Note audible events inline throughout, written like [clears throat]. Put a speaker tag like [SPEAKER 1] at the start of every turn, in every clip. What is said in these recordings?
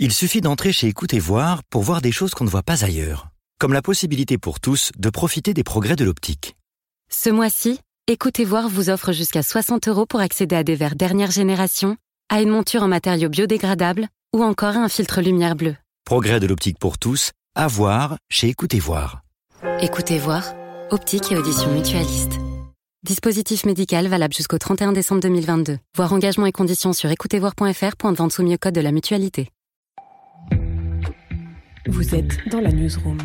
[SPEAKER 1] Il suffit d'entrer chez Écoutez Voir pour voir des choses qu'on ne voit pas ailleurs, comme la possibilité pour tous de profiter des progrès de l'optique.
[SPEAKER 2] Ce mois-ci, Écoutez Voir vous offre jusqu'à 60 euros pour accéder à des verres dernière génération, à une monture en matériaux biodégradables ou encore à un filtre lumière bleue.
[SPEAKER 1] Progrès de l'optique pour tous, à voir chez Écoutez Voir.
[SPEAKER 2] Écoutez Voir, optique et audition mutualiste. Dispositif médical valable jusqu'au 31 décembre 2022. Voir engagement et conditions sur écoutezvoir.fr. Point de vente sous mieux code de la mutualité.
[SPEAKER 3] Vous êtes dans la newsroom.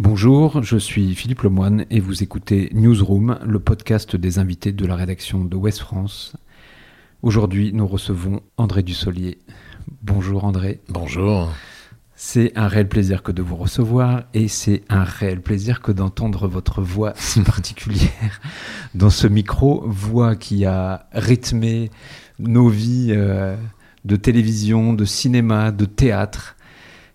[SPEAKER 4] Bonjour, je suis Philippe Lemoine et vous écoutez Newsroom, le podcast des invités de la rédaction de West France. Aujourd'hui, nous recevons André Dussolier. Bonjour André.
[SPEAKER 5] Bonjour.
[SPEAKER 4] C'est un réel plaisir que de vous recevoir et c'est un réel plaisir que d'entendre votre voix si [laughs] particulière dans ce micro, voix qui a rythmé nos vies euh, de télévision, de cinéma, de théâtre.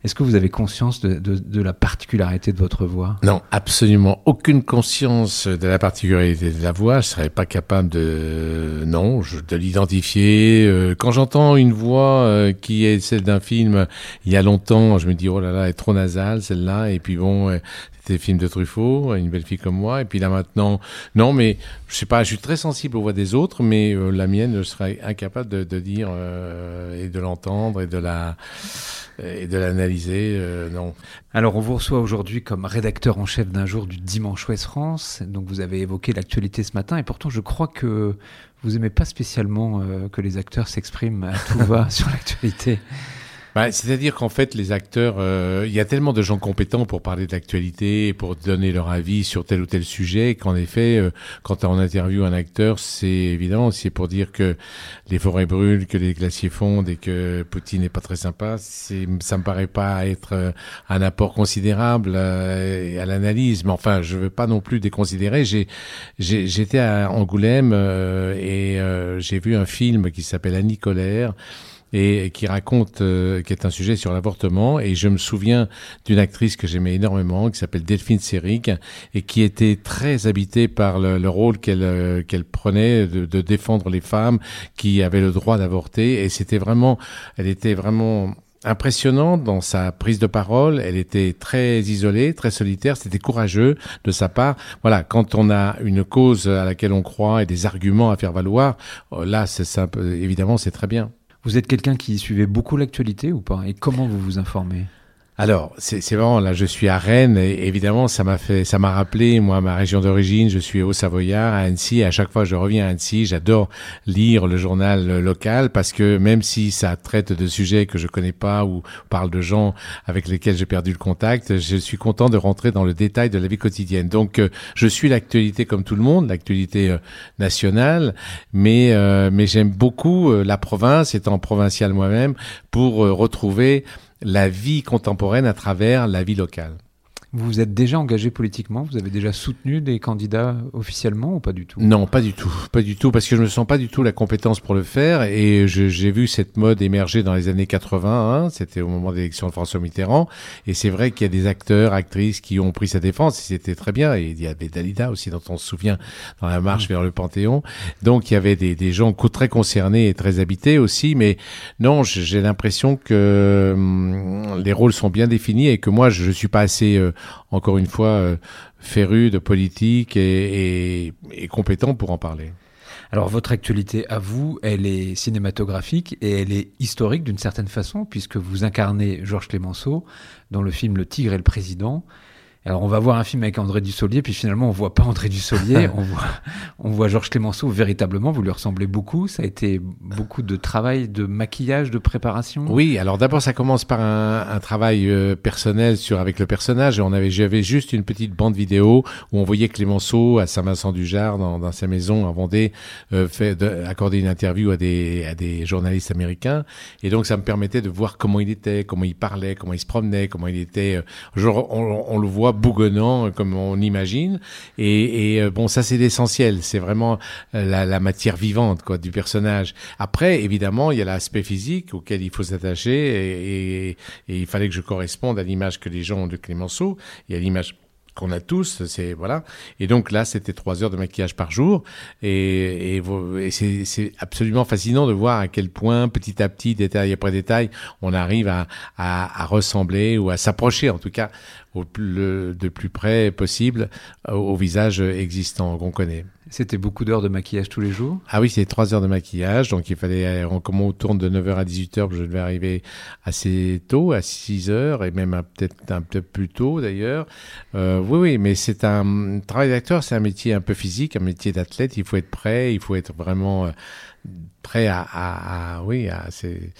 [SPEAKER 4] Est-ce que vous avez conscience de, de, de, la particularité de votre voix?
[SPEAKER 5] Non, absolument aucune conscience de la particularité de la voix. Je serais pas capable de non, de l'identifier. Euh, quand j'entends une voix euh, qui est celle d'un film il y a longtemps, je me dis oh là là, elle est trop nasale celle-là. Et puis bon, c'était films de Truffaut, une belle fille comme moi. Et puis là maintenant, non, mais je sais pas, je suis très sensible aux voix des autres, mais euh, la mienne, je serais incapable de, de dire euh, et de l'entendre et de la et de l'analyser, euh, non.
[SPEAKER 4] Alors, on vous reçoit aujourd'hui comme rédacteur en chef d'un jour du Dimanche Ouest France. Donc, vous avez évoqué l'actualité ce matin, et pourtant, je crois que vous aimez pas spécialement que les acteurs s'expriment à tout [laughs] va sur l'actualité.
[SPEAKER 5] Bah, C'est-à-dire qu'en fait, les acteurs, euh, il y a tellement de gens compétents pour parler de l'actualité, pour donner leur avis sur tel ou tel sujet, qu'en effet, euh, quand on interviewe un acteur, c'est évident, c'est pour dire que les forêts brûlent, que les glaciers fondent et que Poutine n'est pas très sympa. Ça me paraît pas être euh, un apport considérable euh, à l'analyse. Mais enfin, je veux pas non plus déconsidérer. J'étais à Angoulême euh, et j'ai vu un film qui s'appelle Annie Colère et qui raconte, euh, qui est un sujet sur l'avortement. Et je me souviens d'une actrice que j'aimais énormément, qui s'appelle Delphine Seyrig, et qui était très habitée par le, le rôle qu'elle euh, qu'elle prenait de, de, défendre les femmes qui avaient le droit d'avorter. Et c'était vraiment, elle était vraiment impressionnante dans sa prise de parole. Elle était très isolée, très solitaire. C'était courageux de sa part. Voilà, quand on a une cause à laquelle on croit et des arguments à faire valoir, euh, là, c'est. Évidemment, c'est très bien.
[SPEAKER 4] Vous êtes quelqu'un qui suivait beaucoup l'actualité ou pas? Et comment vous vous informez?
[SPEAKER 5] Alors, c'est vraiment là, je suis à Rennes et évidemment, ça m'a fait, ça m'a rappelé moi ma région d'origine. Je suis au Savoyard à Annecy. À chaque fois, que je reviens à Annecy, j'adore lire le journal local parce que même si ça traite de sujets que je connais pas ou parle de gens avec lesquels j'ai perdu le contact, je suis content de rentrer dans le détail de la vie quotidienne. Donc, euh, je suis l'actualité comme tout le monde, l'actualité euh, nationale, mais euh, mais j'aime beaucoup la province, étant provincial moi-même, pour retrouver la vie contemporaine à travers la vie locale.
[SPEAKER 4] Vous vous êtes déjà engagé politiquement? Vous avez déjà soutenu des candidats officiellement ou pas du tout?
[SPEAKER 5] Non, pas du tout, pas du tout, parce que je ne me sens pas du tout la compétence pour le faire. Et j'ai vu cette mode émerger dans les années 80. Hein, C'était au moment de l'élection de François Mitterrand. Et c'est vrai qu'il y a des acteurs, actrices qui ont pris sa défense. C'était très bien. Et il y avait Dalida aussi, dont on se souvient dans la marche mmh. vers le Panthéon. Donc il y avait des, des gens très concernés et très habités aussi. Mais non, j'ai l'impression que hum, les rôles sont bien définis et que moi, je ne suis pas assez euh, encore une fois, euh, féru de politique et, compétent pour en parler.
[SPEAKER 4] Alors votre actualité à vous, elle est cinématographique et elle est historique d'une certaine façon, puisque vous incarnez Georges Clémenceau dans le film Le Tigre et le Président. Alors on va voir un film avec André Dussolier, puis finalement on voit pas André Dussolier, [laughs] on voit, on voit Georges Clémenceau véritablement, vous lui ressemblez beaucoup, ça a été beaucoup de travail, de maquillage, de préparation.
[SPEAKER 5] Oui, alors d'abord ça commence par un, un travail euh, personnel sur avec le personnage, on avait j'avais juste une petite bande vidéo où on voyait Clémenceau à Saint-Vincent-du-Jard dans, dans, sa maison à Vendée euh, fait de, accorder une interview à des à des journalistes américains. Et donc ça me permettait de voir comment il était, comment il parlait, comment il se promenait, comment il était euh, genre on, on le voit bougonnant comme on imagine. Et, et bon, ça c'est l'essentiel. C'est vraiment la, la, matière vivante quoi du personnage. Après, évidemment, il y a l'aspect physique auquel il faut s'attacher et, et, et, il fallait que je corresponde à l'image que les gens ont de Clémenceau et à l'image qu'on a tous, c'est voilà. Et donc là, c'était trois heures de maquillage par jour, et, et, et c'est absolument fascinant de voir à quel point, petit à petit, détail après détail, on arrive à, à, à ressembler ou à s'approcher, en tout cas, au plus, de plus près possible au visage existant qu'on connaît.
[SPEAKER 4] C'était beaucoup d'heures de maquillage tous les jours?
[SPEAKER 5] Ah oui, c'est trois heures de maquillage. Donc il fallait, comme on tourne de 9h à 18h, je devais arriver assez tôt, à 6h, et même peut-être un peu plus tôt d'ailleurs. Euh, oui, oui, mais c'est un travail d'acteur, c'est un métier un peu physique, un métier d'athlète. Il faut être prêt, il faut être vraiment euh, prêt à, à, à oui, à, c'est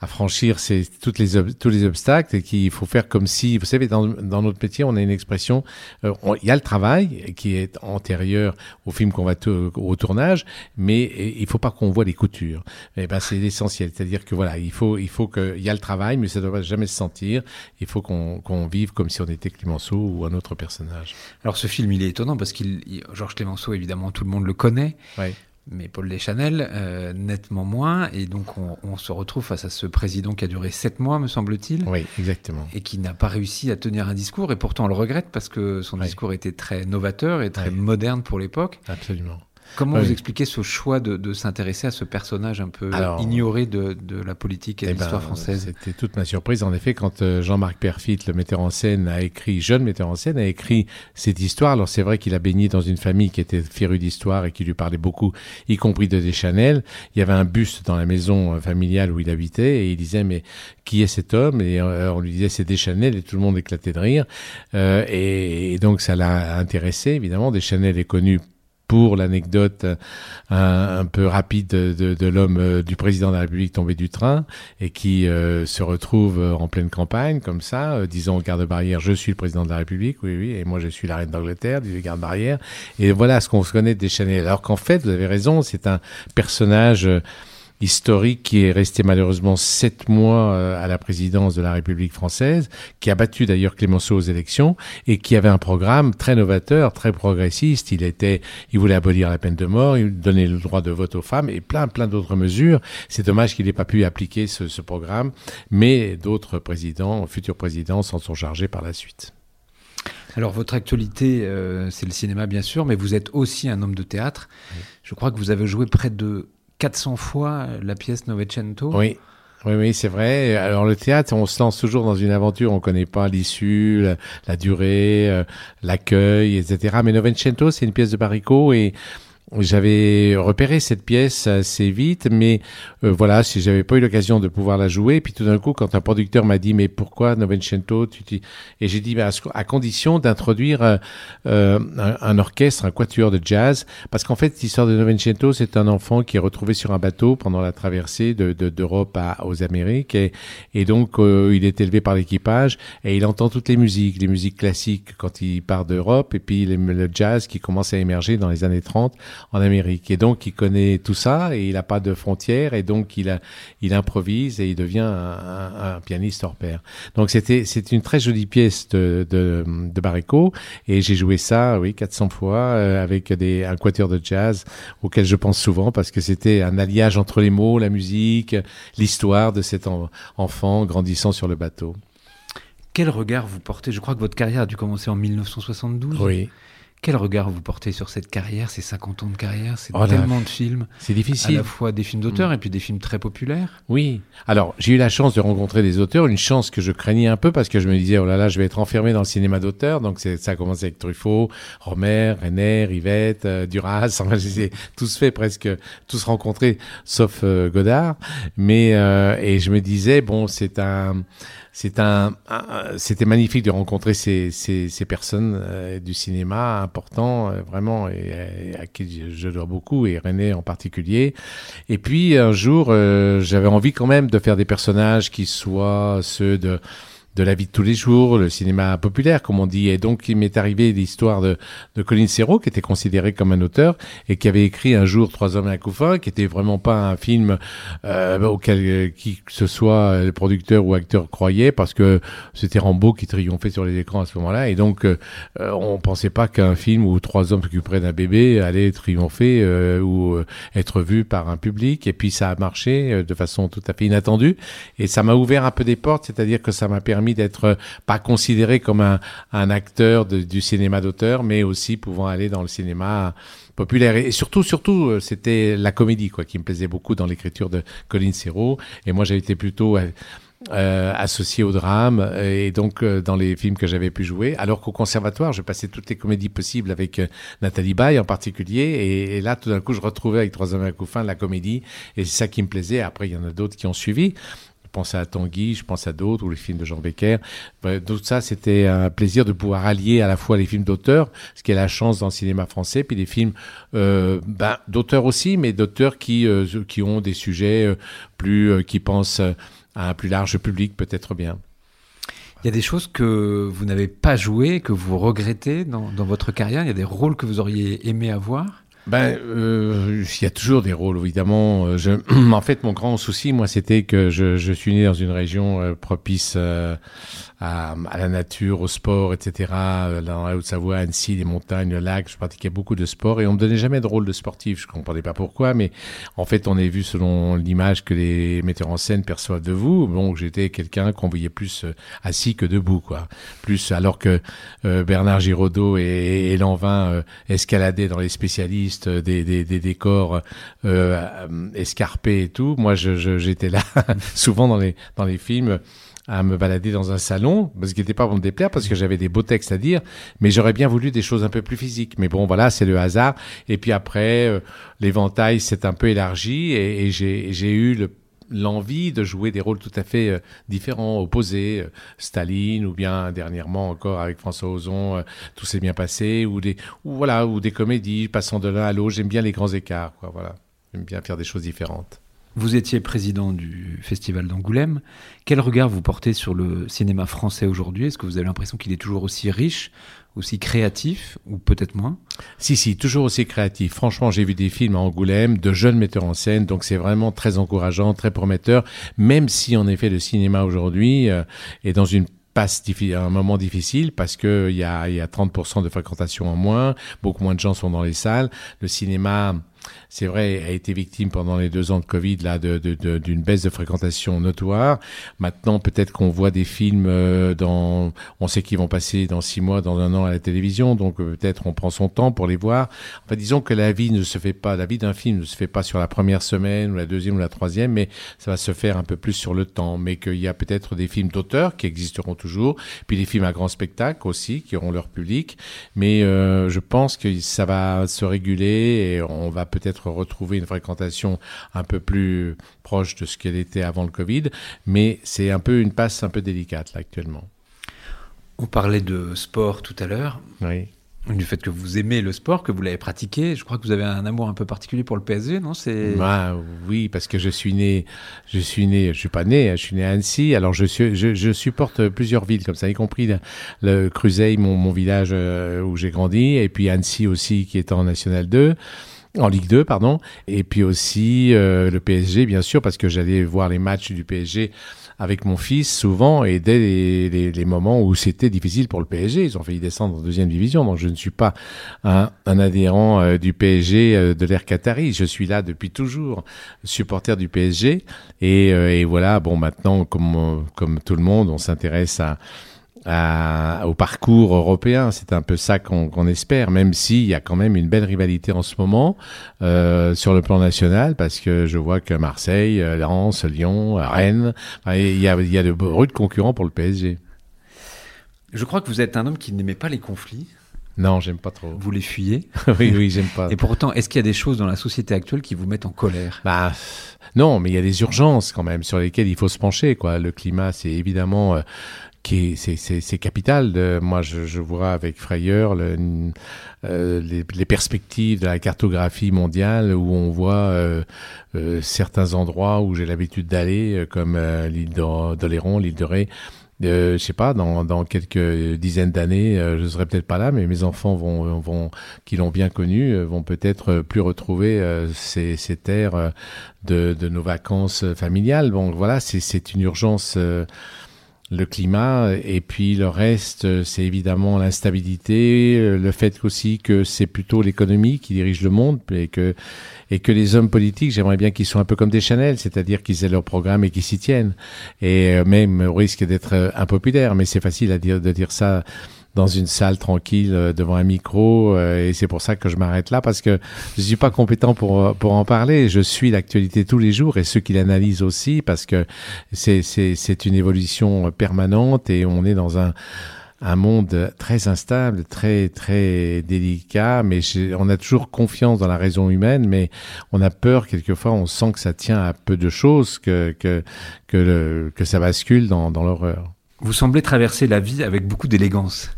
[SPEAKER 5] à franchir ces, toutes les tous les obstacles et qu'il faut faire comme si, vous savez, dans, dans notre métier, on a une expression, euh, il y a le travail qui est antérieur au film qu'on va au tournage, mais il faut pas qu'on voit les coutures. Et eh ben c'est l'essentiel, c'est-à-dire que voilà, il faut il faut qu'il y a le travail, mais ça ne doit jamais se sentir. Il faut qu'on qu'on vive comme si on était Clémenceau ou un autre personnage.
[SPEAKER 4] Alors ce film, il est étonnant parce qu'il Georges Clémenceau, évidemment, tout le monde le connaît.
[SPEAKER 5] Ouais
[SPEAKER 4] mais Paul Deschanel, euh, nettement moins. Et donc, on, on, se retrouve face à ce président qui a duré sept mois, me semble-t-il.
[SPEAKER 5] Oui, exactement.
[SPEAKER 4] Et qui n'a pas réussi à tenir un discours. Et pourtant, on le regrette parce que son oui. discours était très novateur et très oui. moderne pour l'époque.
[SPEAKER 5] Absolument.
[SPEAKER 4] Comment oui. vous expliquez ce choix de, de s'intéresser à ce personnage un peu Alors, ignoré de, de, la politique et de eh l'histoire ben, française
[SPEAKER 5] C'était toute ma surprise, en effet, quand euh, Jean-Marc Perfit, le metteur en scène, a écrit, jeune metteur en scène, a écrit cette histoire. Alors c'est vrai qu'il a baigné dans une famille qui était férue d'histoire et qui lui parlait beaucoup, y compris de Deschanel. Il y avait un buste dans la maison euh, familiale où il habitait et il disait mais qui est cet homme? Et euh, on lui disait c'est Deschanel et tout le monde éclatait de rire. Euh, et, et donc ça l'a intéressé évidemment. Deschanel est connu pour l'anecdote un, un, peu rapide de, de, l'homme euh, du président de la République tombé du train et qui euh, se retrouve en pleine campagne comme ça, euh, disant au garde-barrière je suis le président de la République, oui oui, et moi je suis la reine d'Angleterre, dit le garde-barrière. Et voilà ce qu'on se connaît de Deschanel. Alors qu'en fait, vous avez raison, c'est un personnage historique qui est resté malheureusement sept mois euh, à la présidence de la République française, qui a battu d'ailleurs Clémenceau aux élections et qui avait un programme très novateur, très progressiste. Il était, il voulait abolir la peine de mort, il donnait le droit de vote aux femmes et plein, plein d'autres mesures. C'est dommage qu'il n'ait pas pu appliquer ce, ce programme, mais d'autres présidents, futurs présidents, s'en sont chargés par la suite.
[SPEAKER 4] Alors votre actualité, euh, c'est le cinéma bien sûr, mais vous êtes aussi un homme de théâtre. Oui. Je crois que vous avez joué près de 400 fois la pièce Novecento.
[SPEAKER 5] Oui. Oui, oui, c'est vrai. Alors le théâtre, on se lance toujours dans une aventure, on connaît pas l'issue, la, la, durée, euh, l'accueil, etc. Mais Novecento, c'est une pièce de Baricot et j'avais repéré cette pièce assez vite, mais euh, voilà, si j'avais pas eu l'occasion de pouvoir la jouer, puis tout d'un coup, quand un producteur m'a dit mais pourquoi Novecento tu et j'ai dit bah, à condition d'introduire euh, euh, un, orchestre, un quatuor de jazz, parce qu'en fait l'histoire de Novecento, c'est un enfant qui est retrouvé sur un bateau pendant la traversée de d'Europe de, aux Amériques, et, et donc euh, il est élevé par l'équipage et il entend toutes les musiques, les musiques classiques quand il part d'Europe, et puis les, le jazz qui commence à émerger dans les années 30 en Amérique. Et donc, il connaît tout ça et il n'a pas de frontières et donc il, a, il improvise et il devient un, un, un pianiste hors pair. Donc, c'était c'est une très jolie pièce de, de, de Barreco et j'ai joué ça, oui, 400 fois euh, avec des, un quatuor de jazz auquel je pense souvent parce que c'était un alliage entre les mots, la musique, l'histoire de cet en, enfant grandissant sur le bateau.
[SPEAKER 4] Quel regard vous portez? Je crois que votre carrière a dû commencer en 1972.
[SPEAKER 5] Oui.
[SPEAKER 4] Quel regard vous portez sur cette carrière, ces 50 ans de carrière? C'est oh tellement de films.
[SPEAKER 5] C'est difficile.
[SPEAKER 4] À la fois des films d'auteurs mmh. et puis des films très populaires.
[SPEAKER 5] Oui. Alors, j'ai eu la chance de rencontrer des auteurs, une chance que je craignais un peu parce que je me disais, oh là là, je vais être enfermé dans le cinéma d'auteur. Donc, ça a commencé avec Truffaut, Romer, René, Rivette, euh, Duras. [laughs] Enfin, j'ai tous fait presque, tous rencontrés, sauf euh, Godard. Mais, euh, et je me disais, bon, c'est un, un, c'était magnifique de rencontrer ces, ces, ces personnes euh, du cinéma importants, euh, vraiment, et, et, à qui je dois beaucoup, et René en particulier. Et puis un jour, euh, j'avais envie quand même de faire des personnages qui soient ceux de de la vie de tous les jours, le cinéma populaire, comme on dit. Et donc, il m'est arrivé l'histoire de, de Colin Serrault, qui était considéré comme un auteur et qui avait écrit un jour Trois hommes et un couffin, qui était vraiment pas un film euh, auquel euh, qui que ce soit le producteur ou acteur croyait, parce que c'était Rambo qui triomphait sur les écrans à ce moment-là. Et donc, euh, on pensait pas qu'un film où trois hommes s'occuperaient d'un bébé allait triompher euh, ou être vu par un public. Et puis, ça a marché de façon tout à fait inattendue. Et ça m'a ouvert un peu des portes, c'est-à-dire que ça m'a permis d'être pas considéré comme un, un acteur du cinéma d'auteur, mais aussi pouvant aller dans le cinéma populaire. Et surtout, surtout, c'était la comédie quoi qui me plaisait beaucoup dans l'écriture de Colin Serrault. Et moi, j'ai été plutôt euh, associé au drame et donc euh, dans les films que j'avais pu jouer. Alors qu'au conservatoire, je passais toutes les comédies possibles avec euh, Nathalie Baye en particulier. Et, là, tout d'un coup, je retrouvais avec Trois hommes à couffin la comédie et c'est ça qui me plaisait. Après, il y en a d'autres qui ont suivi. Je pense à Tanguy, je pense à d'autres, ou les films de Jean Becker. tout ça, c'était un plaisir de pouvoir allier à la fois les films d'auteur, ce qui est la chance dans le cinéma français, puis des films euh, ben, d'auteurs aussi, mais d'auteurs qui, qui ont des sujets plus, qui pensent à un plus large public peut-être bien.
[SPEAKER 4] Il y a des choses que vous n'avez pas jouées, que vous regrettez dans, votre carrière? Il y a des rôles que vous auriez aimé avoir?
[SPEAKER 5] Ben, euh, il y a toujours des rôles, évidemment. Je, [clears throat] en fait, mon grand souci, moi, c'était que je, suis né dans une région euh, propice euh, à, la nature, au sport, etc. Euh, dans la Haute-Savoie, Annecy, les montagnes, le lac, je pratiquais beaucoup de sport et on me donnait jamais de rôle de sportif. Je comprenais pas pourquoi, mais en fait, on est vu selon l'image que les metteurs en scène perçoivent de vous. Bon, j'étais quelqu'un qu'on voyait plus euh, assis que debout, quoi. Plus alors que euh, Bernard Giraudot et, et Lanvin escaladaient dans les spécialistes des, des, décors escarpés et tout. Moi, j'étais là [laughs] souvent dans les films à me balader dans un salon, ce qui n'était pas pour me déplaire, parce que j'avais des beaux textes à dire, mais j'aurais bien voulu des choses un peu plus physiques. Mais bon, voilà, c'est le hasard. Et puis après, euh, l'éventail s'est un peu élargi et, j'ai eu l'envie de jouer des rôles tout à fait euh, différents, opposés. Euh, Staline ou bien dernièrement encore avec François Ozon, tout s'est bien passé, ou des, ou voilà, ou des comédies passant de l'un à l'autre. J'aime bien les grands écarts, quoi. Voilà, j'aime bien faire des choses différentes.
[SPEAKER 4] Vous étiez président du Festival d'Angoulême. Quel regard vous portez sur le cinéma français aujourd'hui? Est-ce que vous avez l'impression qu'il est toujours aussi riche, aussi créatif, ou peut-être moins?
[SPEAKER 5] Si, si, toujours aussi créatif. Franchement, j'ai vu des films à Angoulême, de jeunes metteurs en scène, donc c'est vraiment très encourageant, très prometteur, même si en effet le cinéma aujourd'hui euh, est dans une passe un moment difficile parce que il y a, y a 30% de fréquentation en moins, beaucoup moins de gens sont dans les salles. Le cinéma c'est vrai, a été victime pendant les deux ans de Covid là d'une baisse de fréquentation notoire. Maintenant, peut-être qu'on voit des films euh, dans, on sait qu'ils vont passer dans six mois, dans un an à la télévision, donc euh, peut-être on prend son temps pour les voir. Enfin, disons que la vie ne se fait pas, la vie d'un film ne se fait pas sur la première semaine ou la deuxième ou la troisième, mais ça va se faire un peu plus sur le temps. Mais qu'il y a peut-être des films d'auteur qui existeront toujours, puis des films à grand spectacle aussi qui auront leur public. Mais euh, je pense que ça va se réguler et on va peut-être retrouver une fréquentation un peu plus proche de ce qu'elle était avant le Covid, mais c'est un peu une passe un peu délicate là actuellement.
[SPEAKER 4] On parlait de sport tout à l'heure.
[SPEAKER 5] Oui
[SPEAKER 4] du fait que vous aimez le sport, que vous l'avez pratiqué. Je crois que vous avez un amour un peu particulier pour le PSG, non?
[SPEAKER 5] C'est bah, oui, parce que je suis né, je suis né, je suis pas né, je suis né à Annecy. Alors je, suis, je, supporte plusieurs villes comme ça, y compris le, Cruzeil, mon, mon village euh, où j'ai grandi, et puis Annecy aussi qui est en National 2 en Ligue 2, pardon. Et puis aussi euh, le PSG, bien sûr, parce que j'allais voir les matchs du PSG avec mon fils souvent et dès les, les, moments où c'était difficile pour le PSG, ils ont failli descendre en deuxième division. Donc je ne suis pas un, un adhérent euh, du PSG euh, de l'ère Qatari. Je suis là depuis toujours, supporter du PSG. Et, et voilà, bon maintenant comme comme tout le monde, on s'intéresse à au parcours européen. C'est un peu ça qu'on espère, même s'il y a quand même une belle rivalité en ce moment euh, sur le plan national, parce que je vois que Marseille, euh, Lens, Lyon, Rennes, il y a, il y a de rudes concurrents pour le PSG.
[SPEAKER 4] Je crois que vous êtes un homme qui n'aimait pas les conflits.
[SPEAKER 5] Non, j'aime pas trop.
[SPEAKER 4] Vous les fuyez [laughs]
[SPEAKER 5] Oui, oui, j'aime pas.
[SPEAKER 4] Et pourtant, est-ce qu'il y a des choses dans la société actuelle qui vous mettent en colère?
[SPEAKER 5] Bah non, mais il y a des urgences quand même sur lesquelles il faut se pencher. Quoi. Le climat, c'est évidemment euh, qui c'est capital. De, moi, je, je, vois avec frayeur le, euh, les, les, perspectives de la cartographie mondiale où on voit euh, euh certains endroits où j'ai l'habitude d'aller, euh, comme euh, l'île d'Oléron, l'île de Ré. Euh, je sais pas, dans, dans quelques dizaines d'années, je serai peut-être pas là, mais mes enfants vont, vont qui l'ont bien connu, vont peut-être plus retrouver ces, ces terres de, de nos vacances familiales. Bon, voilà, c'est une urgence le climat et puis le reste c'est évidemment l'instabilité le fait aussi que c'est plutôt l'économie qui dirige le monde et que et que les hommes politiques j'aimerais bien qu'ils soient un peu comme des Chanel c'est-à-dire qu'ils aient leur programme et qu'ils s'y tiennent. Et euh, même au risque d'être euh, impopulaire mais c'est facile à dire de dire ça dans une salle tranquille euh, devant un micro euh, et c'est pour ça que je m'arrête là parce que je suis pas compétent pour euh, pour en parler. Je suis l'actualité tous les jours et ceux qui l'analysent aussi parce que c'est c'est c'est une évolution permanente et on est dans un un monde très instable, très très délicat, mais on a toujours confiance dans la raison humaine, mais on a peur quelquefois, on sent que ça tient à peu de choses, que que que, le, que ça bascule dans, dans l'horreur.
[SPEAKER 4] Vous semblez traverser la vie avec beaucoup d'élégance.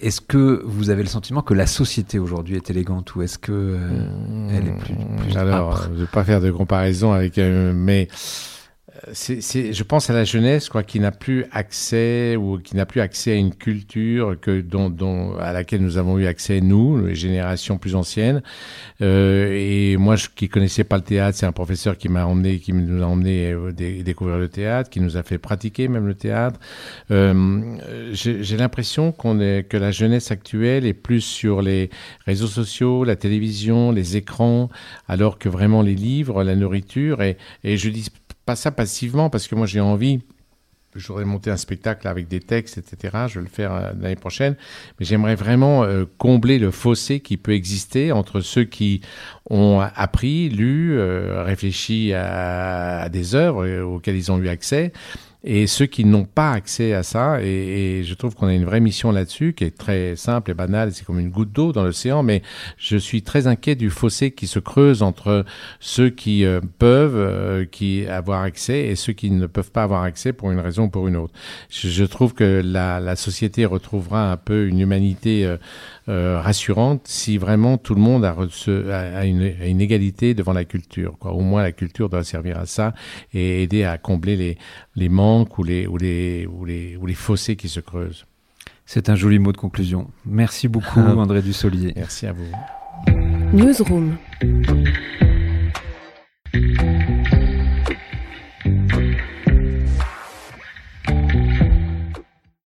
[SPEAKER 4] Est-ce que vous avez le sentiment que la société aujourd'hui est élégante ou est-ce que euh, elle est plus, plus
[SPEAKER 5] Alors, je ne vais pas faire de comparaison avec, euh, mais c'est, je pense à la jeunesse, quoi, qui n'a plus accès ou qui n'a plus accès à une culture que dont, dont, à laquelle nous avons eu accès nous, les générations plus anciennes. Euh, et moi, je, qui connaissais pas le théâtre, c'est un professeur qui m'a emmené, qui nous a emmené euh, découvrir le théâtre, qui nous a fait pratiquer même le théâtre. Euh, j'ai l'impression qu'on est que la jeunesse actuelle est plus sur les réseaux sociaux, la télévision, les écrans, alors que vraiment les livres, la nourriture et, et je dis pas ça passivement parce que moi j'ai envie. Je voudrais monter un spectacle avec des textes, etc. Je vais le faire euh, l'année prochaine. Mais j'aimerais vraiment euh, combler le fossé qui peut exister entre ceux qui ont appris, lu, euh, réfléchi à, à, des œuvres auxquelles ils ont eu accès et ceux qui n'ont pas accès à ça, et, je trouve qu'on a une vraie mission là-dessus, qui est très simple et banale, c'est comme une goutte d'eau dans l'océan, mais je suis très inquiet du fossé qui se creuse entre ceux qui euh, peuvent euh, qui avoir accès et ceux qui ne peuvent pas avoir accès pour une raison ou pour une autre. Je, trouve que la, la, société retrouvera un peu une humanité euh, rassurante si vraiment tout le monde a, a, une, a, une, égalité devant la culture. Quoi. Au moins, la culture doit servir à ça et aider à combler les, les manques ou les, ou, les, ou, les, ou les fossés qui se creusent.
[SPEAKER 4] C'est un joli mot de conclusion. Merci beaucoup, [laughs] André Dussolier.
[SPEAKER 5] Merci à vous.
[SPEAKER 3] Newsroom.